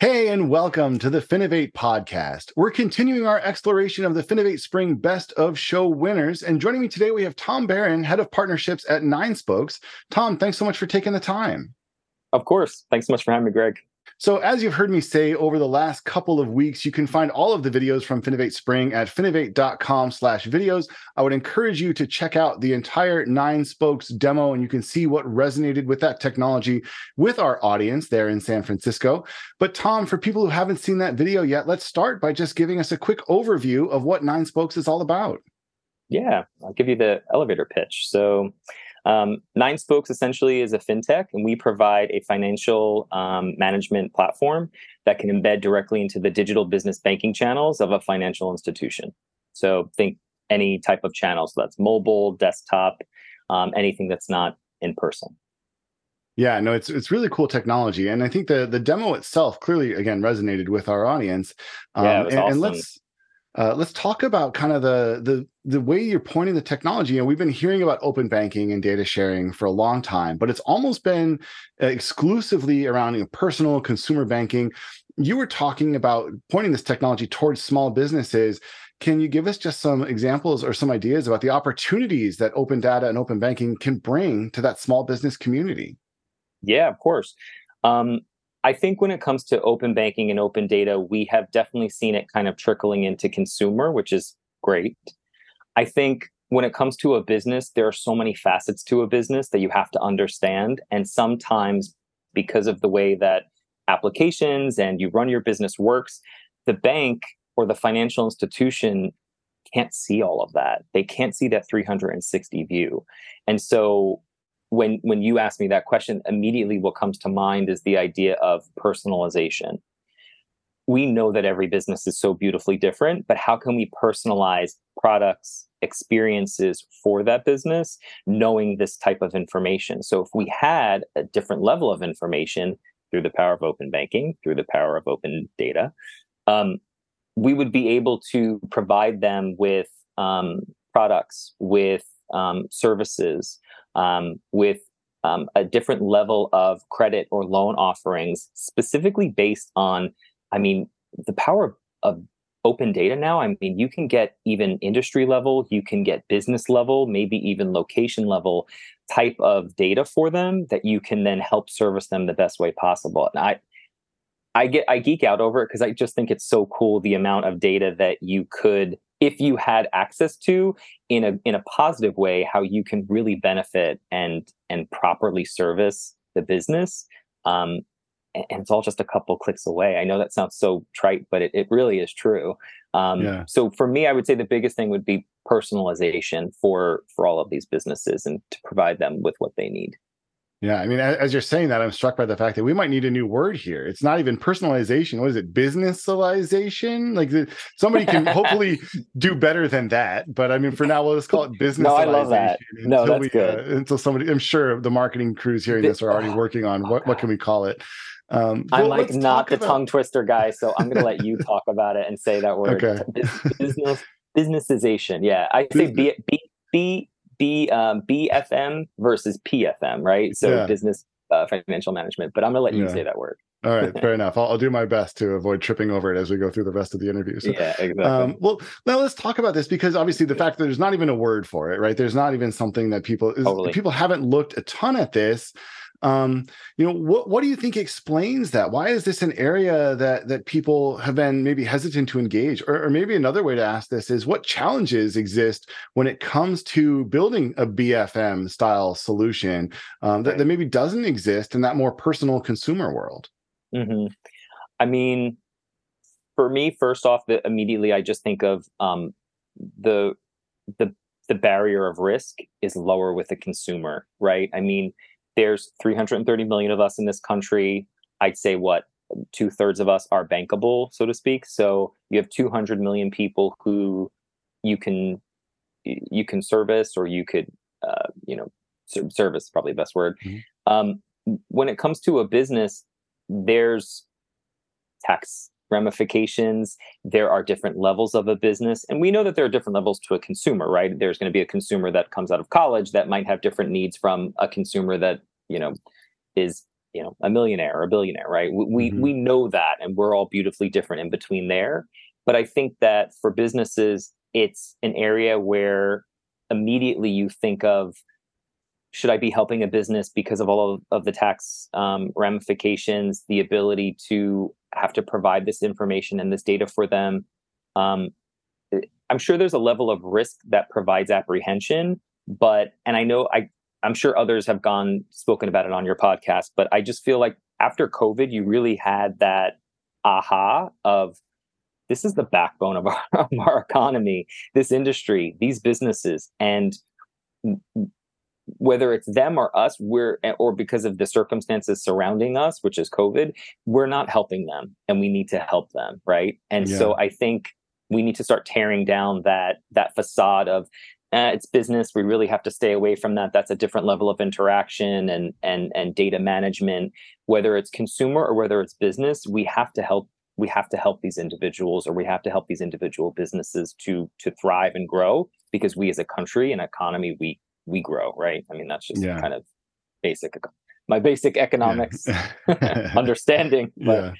Hey, and welcome to the Finovate podcast. We're continuing our exploration of the Finovate Spring Best of Show winners. And joining me today, we have Tom Baran, head of partnerships at Nine Spokes. Tom, thanks so much for taking the time. Of course. Thanks so much for having me, Greg. So, as you've heard me say over the last couple of weeks, you can find all of the videos from Finovate Spring at finovate.com slash videos. I would encourage you to check out the entire Nine Spokes demo, and you can see what resonated with that technology with our audience there in San Francisco. But, Tom, for people who haven't seen that video yet, let's start by just giving us a quick overview of what Nine Spokes is all about. Yeah, I'll give you the elevator pitch. So, um, Nine Spokes essentially is a fintech, and we provide a financial um, management platform that can embed directly into the digital business banking channels of a financial institution. So think any type of channel. So that's mobile, desktop, um, anything that's not in person. Yeah, no, it's it's really cool technology, and I think the the demo itself clearly again resonated with our audience. Um, yeah, and, awesome. and let's uh, let's talk about kind of the the the way you're pointing the technology. And we've been hearing about open banking and data sharing for a long time, but it's almost been exclusively around you know, personal consumer banking. You were talking about pointing this technology towards small businesses. Can you give us just some examples or some ideas about the opportunities that open data and open banking can bring to that small business community? Yeah, of course. Um, I think when it comes to open banking and open data, we have definitely seen it kind of trickling into consumer, which is great. I think when it comes to a business, there are so many facets to a business that you have to understand. And sometimes, because of the way that applications and you run your business works, the bank or the financial institution can't see all of that. They can't see that 360 view. And so when when you ask me that question immediately what comes to mind is the idea of personalization. We know that every business is so beautifully different but how can we personalize products experiences for that business knowing this type of information? So if we had a different level of information through the power of open banking through the power of open data um, we would be able to provide them with um, products with um, services um, with um, a different level of credit or loan offerings, specifically based on, I mean, the power of, open data now. I mean, you can get even industry level, you can get business level, maybe even location level type of data for them that you can then help service them the best way possible. And I, I get I geek out over it because I just think it's so cool the amount of data that you could if you had access to in a in a positive way how you can really benefit and and properly service the business. Um, and, it's all just a couple clicks away. I know that sounds so trite but it, it really is true. Um, yeah. so for me i would say the biggest thing would be personalization for for all of these businesses and to provide them with what they need yeah, I mean, as you're saying that, I'm struck by the fact that we might need a new word here. It's not even personalization. What is it? Businessalization? Like the, somebody can hopefully do better than that. But I mean, for now, we'll just call it businessalization. no, I love that. No, that's we, good. Uh, until somebody, I'm sure the marketing crews hearing this are already working on what what can we call it. Um, I'm well, like not the about... tongue twister guy, so I'm going to let you talk about it and say that word. Okay. Business businessization. Yeah, I say B B B B um, BFM versus PFM, right? So yeah. business uh, financial management. But I'm gonna let you yeah. say that word. All right, fair enough. I'll, I'll, do my best to avoid tripping over it as we go through the rest of the interview. So, yeah, exactly. Um, well, now let's talk about this because obviously the fact that there's not even a word for it, right? There's not even something that people totally. people haven't looked a ton at this. Um, you know, what what do you think explains that? Why is this an area that that people have been maybe hesitant to engage? Or, or maybe another way to ask this is what challenges exist when it comes to building a BFM style solution um, that, that maybe doesn't exist in that more personal consumer world? Mm-hmm. I mean, for me, first off, the, immediately I just think of um, the the the barrier of risk is lower with the consumer, right? I mean, there's 330 million of us in this country. I'd say what two thirds of us are bankable, so to speak. So you have 200 million people who you can you can service or you could uh, you know service probably the best word. Mm-hmm. Um, when it comes to a business, there's tax ramifications. There are different levels of a business. And we know that there are different levels to a consumer, right? There's going to be a consumer that comes out of college that might have different needs from a consumer that, you know, is, you know, a millionaire or a billionaire, right? We mm-hmm. we know that and we're all beautifully different in between there. But I think that for businesses, it's an area where immediately you think of should I be helping a business because of all of, of the tax um, ramifications, the ability to have to provide this information and this data for them? Um, I'm sure there's a level of risk that provides apprehension, but and I know I I'm sure others have gone spoken about it on your podcast, but I just feel like after COVID, you really had that aha of this is the backbone of our, of our economy, this industry, these businesses, and whether it's them or us we're eh, or because of the circumstances surrounding us which is covid we're not helping them and we need to help them right and yeah. so i think we need to start tearing down that that facade of it's business we really have to stay away from that that's a different level of interaction and and and data management whether it's consumer or whether it's business we have to help we have to help these individuals or we have to help these individual businesses to to thrive and grow because we as a country and economy we we grow, right? I mean, that's just yeah. kind of basic my basic economics yeah. understanding. But, yeah.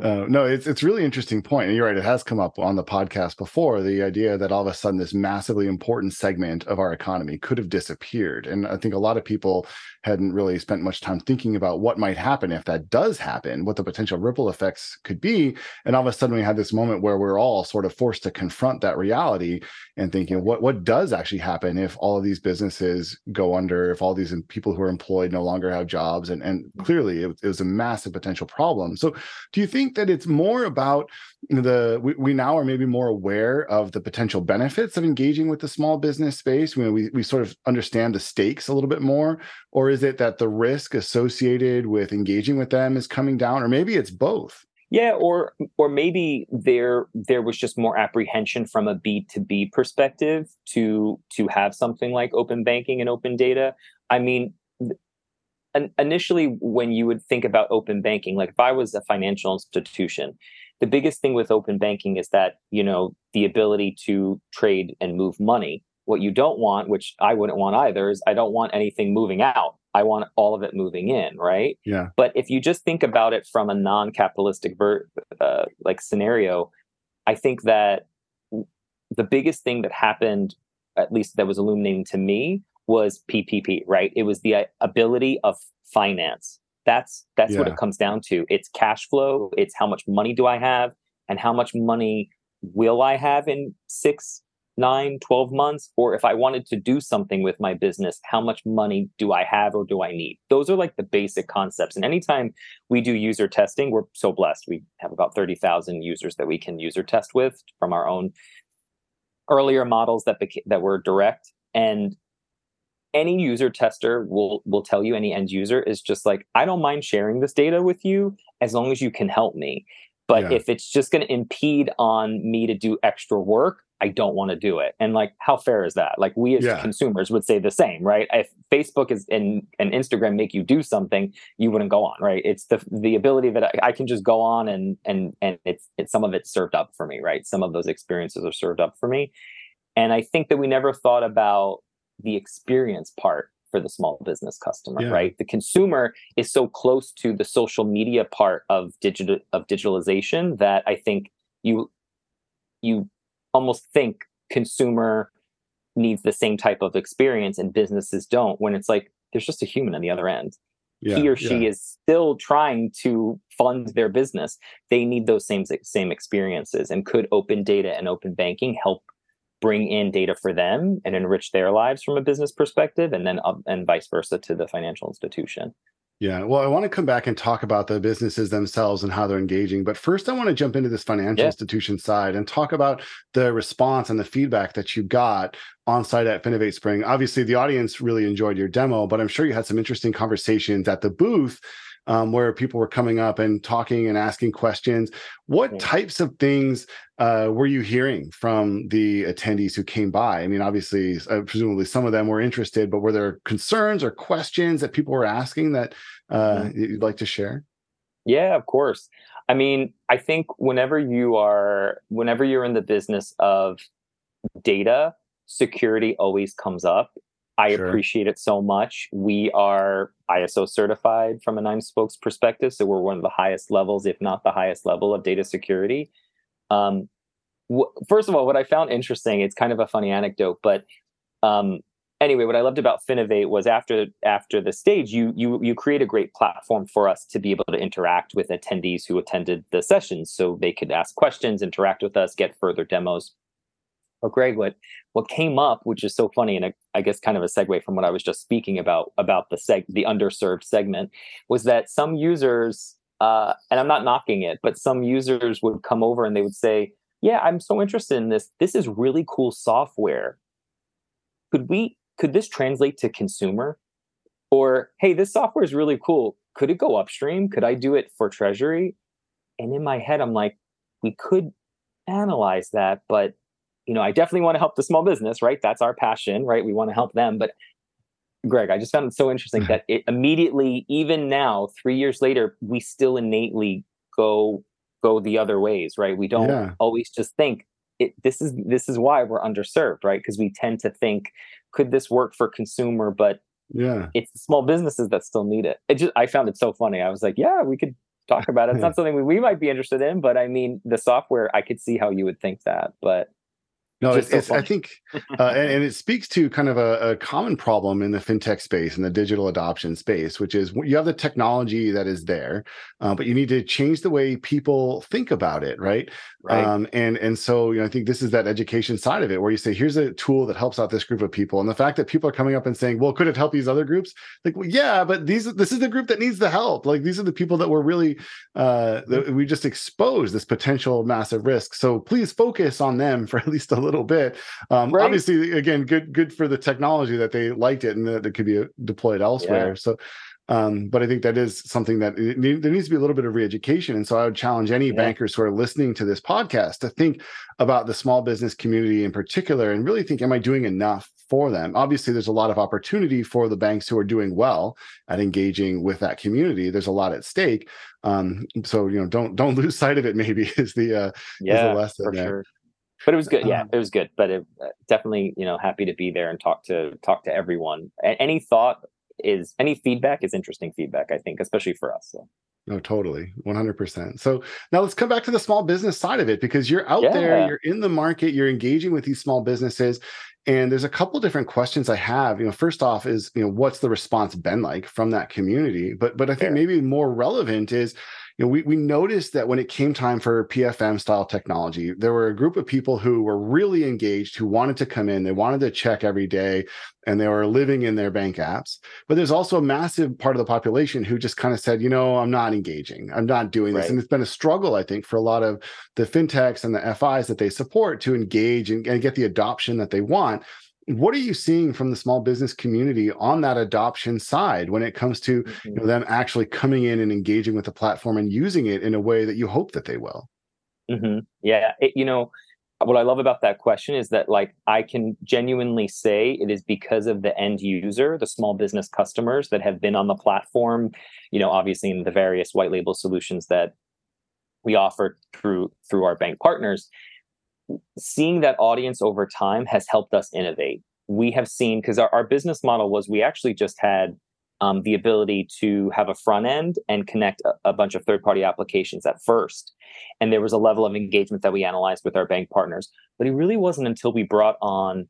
Uh, no, it's it's really interesting point, and you're right. It has come up on the podcast before. The idea that all of a sudden this massively important segment of our economy could have disappeared, and I think a lot of people hadn't really spent much time thinking about what might happen if that does happen, what the potential ripple effects could be. And all of a sudden, we had this moment where we're all sort of forced to confront that reality and thinking, what what does actually happen if all of these businesses go under, if all these people who are employed no longer have jobs? And and mm-hmm. clearly, it, it was a massive potential problem. So, do you think that it's more about the we, we now are maybe more aware of the potential benefits of engaging with the small business space? We we we sort of understand the stakes a little bit more, or is it that the risk associated with engaging with them is coming down or maybe it's both? Yeah or or maybe there there was just more apprehension from a b2b perspective to to have something like open banking and open data. I mean initially when you would think about open banking like if i was a financial institution the biggest thing with open banking is that you know the ability to trade and move money. What you don't want, which I wouldn't want either, is I don't want anything moving out. I want all of it moving in, right? Yeah. But if you just think about it from a non-capitalistic ver- uh, like scenario, I think that the biggest thing that happened, at least that was illuminating to me, was PPP. Right? It was the uh, ability of finance. That's that's yeah. what it comes down to. It's cash flow. It's how much money do I have, and how much money will I have in six, nine, 12 months? Or if I wanted to do something with my business, how much money do I have or do I need? Those are like the basic concepts. And anytime we do user testing, we're so blessed. We have about 30,000 users that we can user test with from our own earlier models that beca- that were direct. And any user tester will will tell you any end user is just like i don't mind sharing this data with you as long as you can help me but yeah. if it's just going to impede on me to do extra work I don't want to do it. And like, how fair is that? Like, we as yeah. consumers would say the same, right? If Facebook is and, and Instagram make you do something, you wouldn't go on, right? It's the the ability that I, I, can just go on and and and it's it's some of it's served up for me, right? Some of those experiences are served up for me, and I think that we never thought about the experience part for the small business customer, yeah. right? The consumer is so close to the social media part of digital of digitalization that I think you you almost think consumer needs the same type of experience and businesses don't when it's like there's just a human on the other end yeah, he or she yeah. is still trying to fund their business they need those same same experiences and could open data and open banking help bring in data for them and enrich their lives from a business perspective and then uh, and vice versa to the financial institution yeah, well, I want to come back and talk about the businesses themselves and how they're engaging. But first, I want to jump into this financial yeah. institution side and talk about the response and the feedback that you got on site at Finovate Spring. Obviously, the audience really enjoyed your demo, but I'm sure you had some interesting conversations at the booth um, where people were coming up and talking and asking questions. What yeah. types of things uh, were you hearing from the attendees who came by? I mean, obviously, uh, presumably some of them were interested, but were there concerns or questions that people were asking that uh, mm-hmm. you'd like to share? Yeah, of course. I mean, I think whenever you are, whenever you're in the business of data, security always comes up. I sure. appreciate it so much. We are ISO certified from a Nine Spokes perspective, so we're one of the highest levels, if not the highest level of data security. Um, first of all, what I found interesting, it's kind of a funny anecdote, but um, anyway, what I loved about Finovate was after after the stage, you you you create a great platform for us to be able to interact with attendees who attended the sessions, so they could ask questions, interact with us, get further demos. Well, Greg, what what came up, which is so funny, and I guess kind of a segue from what I was just speaking about about the seg the underserved segment, was that some users, uh, and I'm not knocking it, but some users would come over and they would say, "Yeah, I'm so interested in this. This is really cool software. Could we could this translate to consumer? Or, hey, this software is really cool. Could it go upstream? Could I do it for treasury? And in my head, I'm like, we could analyze that, but you know, I definitely want to help the small business, right? That's our passion, right? We want to help them. But Greg, I just found it so interesting mm-hmm. that it immediately, even now, three years later, we still innately go go the other ways, right? We don't yeah. always just think it, this is this is why we're underserved, right? Because we tend to think could this work for consumer but yeah it's the small businesses that still need it it just i found it so funny i was like yeah we could talk about it it's not something we, we might be interested in but i mean the software i could see how you would think that but no, it's, so it's I think, uh, and, and, it speaks to kind of a, a, common problem in the fintech space and the digital adoption space, which is you have the technology that is there, uh, but you need to change the way people think about it, right? Right. Um, and and so you know, I think this is that education side of it, where you say, here's a tool that helps out this group of people, and the fact that people are coming up and saying, well, could it help these other groups? Like, well, yeah, but these this is the group that needs the help. Like, these are the people that were really uh, that we just exposed this potential massive risk. So please focus on them for at least a little little bit. Um, right. Obviously, again, good good for the technology that they liked it and that it could be uh, deployed elsewhere. Yeah. So, um, but I think that is something that it, there needs to be a little bit of re-education. And so I would challenge any yeah. bankers who are listening to this podcast to think about the small business community in particular and really think, am I doing enough for them? Obviously, there's a lot of opportunity for the banks who are doing well at engaging with that community. There's a lot at stake. Um, so you know, don't don't lose sight of it. Maybe is the uh, yeah, is the lesson for there. sure but it was good. Yeah, um, it was good. But it, uh, definitely, you know, happy to be there and talk to talk to everyone. Any thought is any feedback is interesting feedback. I think, especially for us. So. No, totally, one hundred percent. So now let's come back to the small business side of it because you're out yeah. there, you're in the market, you're engaging with these small businesses, and there's a couple different questions I have. You know, first off is you know what's the response been like from that community, but but I think maybe more relevant is you know, we, we noticed that when it came time for PFM style technology, there were a group of people who were really engaged, who wanted to come in, they wanted to check every day, and they were living in their bank apps. But there's also a massive part of the population who just kind of said, you know, I'm not engaging, I'm not doing this. Right. And it's been a struggle, I think, for a lot of the fintechs and the FIs that they support to engage and, and get the adoption that they want what are you seeing from the small business community on that adoption side when it comes to mm-hmm. you know, them actually coming in and engaging with the platform and using it in a way that you hope that they will mm-hmm. yeah it, you know what i love about that question is that like i can genuinely say it is because of the end user the small business customers that have been on the platform you know obviously in the various white label solutions that we offer through through our bank partners seeing that audience over time has helped us innovate. We have seen because our, our business model was we actually just had um, the ability to have a front end and connect a, a bunch of third party applications at first. And there was a level of engagement that we analyzed with our bank partners. But it really wasn't until we brought on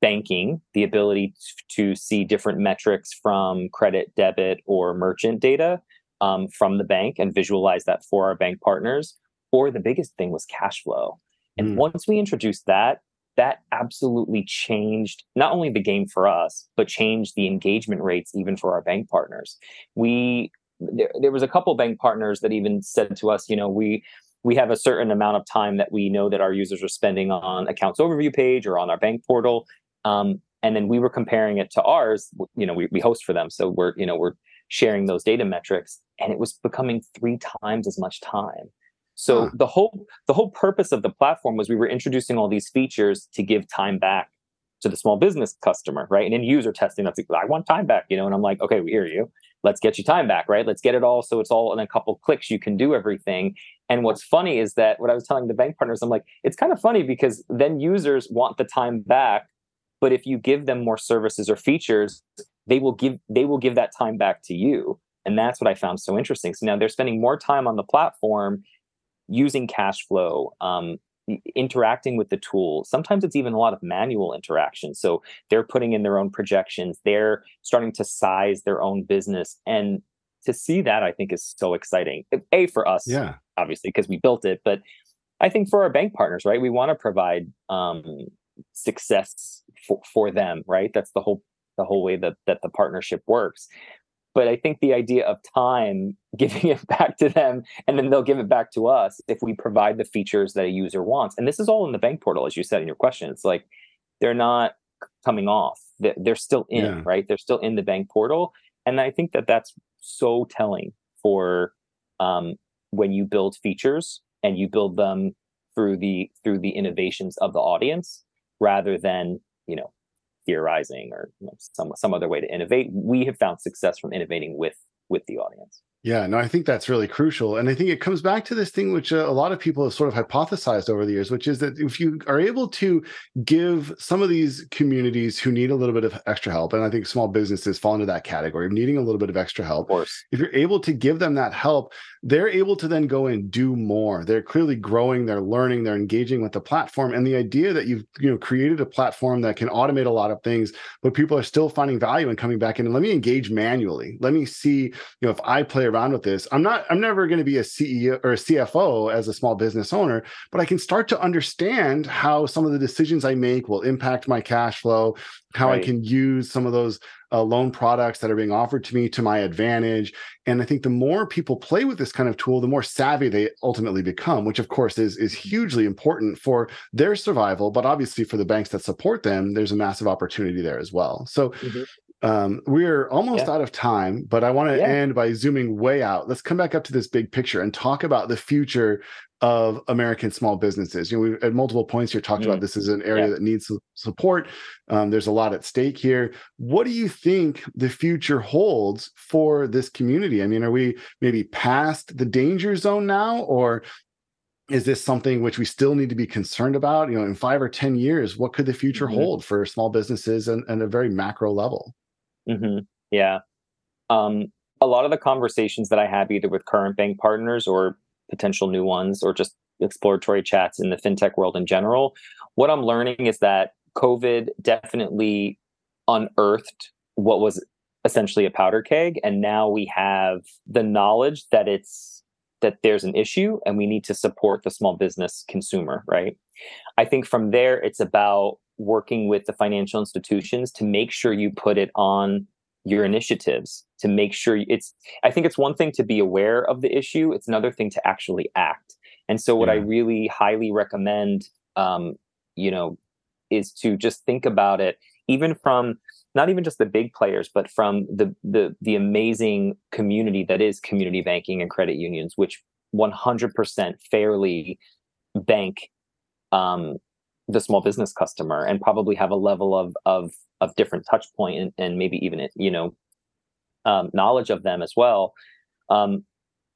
banking, the ability to see different metrics from credit, debit, or merchant data um, from the bank and visualize that for our bank partners. Or the biggest thing was cash flow. And mm. once we introduced that, that absolutely changed not only the game for us, but changed the engagement rates even for our bank partners. We there, there was a couple bank partners that even said to us, you know, we we have a certain amount of time that we know that our users are spending on accounts overview page or on our bank portal. Um, and then we were comparing it to ours. You know, we, we host for them, so we're you know we're sharing those data metrics and it was becoming three times as much time so huh. the whole the whole purpose of the platform was we were introducing all these features to give time back to the small business customer, right? And in user testing, that's like, I want time back, you know, and I'm like, okay, we hear you. Let's get you time back, right? Let's get it all so it's all in a couple clicks, you can do everything. And what's funny is that what I was telling the bank partners, I'm like, it's kind of funny because then users want the time back, but if you give them more services or features, they will give they will give that time back to you. And that's what I found so interesting. So now they're spending more time on the platform using cash flow, um, interacting with the tool. Sometimes it's even a lot of manual interaction. So they're putting in their own projections, they're starting to size their own business. And to see that, I think is so exciting. A for us, yeah, obviously, because we built it, but I think for our bank partners, right, we want to provide um, success for, for them, right? That's the whole the whole way that that the partnership works. But I think the idea of time giving it back to them and then they'll give it back to us if we provide the features that a user wants. And this is all in the bank portal, as you said in your question. It's like they're not coming off, they're still in, yeah. right? They're still in the bank portal. And I think that that's so telling for um, when you build features and you build them through the through the innovations of the audience rather than you know theorizing or you know, some some other way to innovate. We have found success from innovating with with the audience. Yeah, no, I think that's really crucial. And I think it comes back to this thing which uh, a lot of people have sort of hypothesized over the years, which is that if you are able to give some of these communities who need a little bit of extra help, and I think small businesses fall into that category of needing a little bit of extra help. Of if you're able to give them that help, they're able to then go and do more. They're clearly growing, they're learning, they're engaging with the platform. And the idea that you've you know created a platform that can automate a lot of things, but people are still finding value and coming back in and let me engage manually. Let me see, you know, if I play around with this. I'm not, I'm never going to be a CEO or a CFO as a small business owner, but I can start to understand how some of the decisions I make will impact my cash flow, how right. I can use some of those uh, loan products that are being offered to me to my advantage. And I think the more people play with this kind of tool, the more savvy they ultimately become, which of course is is hugely important for their survival. But obviously, for the banks that support them, there's a massive opportunity there as well. So mm-hmm. Um, we're almost yeah. out of time, but I want to yeah. end by zooming way out. Let's come back up to this big picture and talk about the future of American small businesses. You know, we've at multiple points here talked mm. about this is an area yeah. that needs support. Um, there's a lot at stake here. What do you think the future holds for this community? I mean, are we maybe past the danger zone now, or is this something which we still need to be concerned about? You know, in five or ten years, what could the future mm-hmm. hold for small businesses and, and a very macro level? Mm-hmm. Yeah. Um, a lot of the conversations that I have either with current bank partners or potential new ones or just exploratory chats in the fintech world in general, what I'm learning is that COVID definitely unearthed what was essentially a powder keg. And now we have the knowledge that it's that there's an issue and we need to support the small business consumer, right? I think from there, it's about working with the financial institutions to make sure you put it on your initiatives to make sure it's i think it's one thing to be aware of the issue it's another thing to actually act and so what yeah. i really highly recommend um, you know is to just think about it even from not even just the big players but from the the the amazing community that is community banking and credit unions which 100% fairly bank um, the small business customer and probably have a level of of of different touch point and, and maybe even you know um, knowledge of them as well um,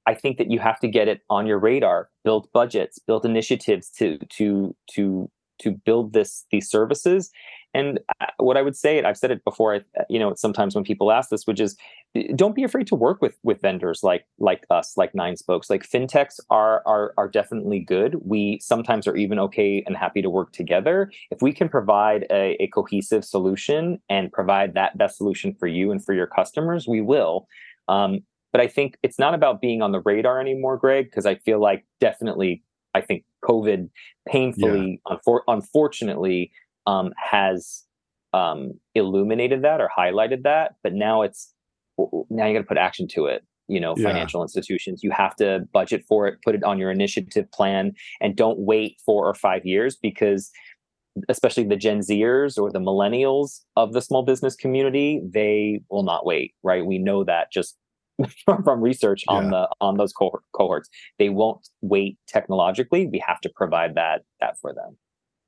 i think that you have to get it on your radar build budgets build initiatives to to to to build this these services and uh, what I would say, I've said it before, I you know, sometimes when people ask this, which is don't be afraid to work with with vendors like like us, like Nine Spokes. Like fintechs are are are definitely good. We sometimes are even okay and happy to work together. If we can provide a, a cohesive solution and provide that best solution for you and for your customers, we will. Um, but I think it's not about being on the radar anymore, Greg, because I feel like definitely, I think COVID painfully, yeah. unfor- unfortunately, um, has um, illuminated that or highlighted that. But now it's now you got to put action to it. You know, yeah. financial institutions, you have to budget for it, put it on your initiative plan, and don't wait four or five years because especially the Gen Zers or the millennials of the small business community, they will not wait, right? We know that just from research on yeah. the on those cohorts. They won't wait technologically. We have to provide that that for them.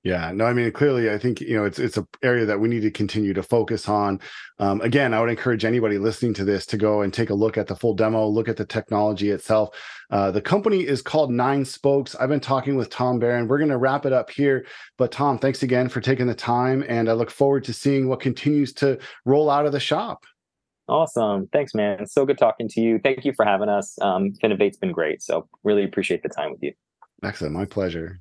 Yeah, no, I mean clearly, I think you know it's it's an area that we need to continue to focus on. Um, again, I would encourage anybody listening to this to go and take a look at the full demo, look at the technology itself. Uh, the company is called Nine Spokes. I've been talking with Tom Baran. We're going to wrap it up here, but Tom, thanks again for taking the time, and I look forward to seeing what continues to roll out of the shop. Awesome. Thanks, man. It's so good talking to you. Thank you for having us. Um, Finovate's been great. So really appreciate the time with you. Excellent. My pleasure.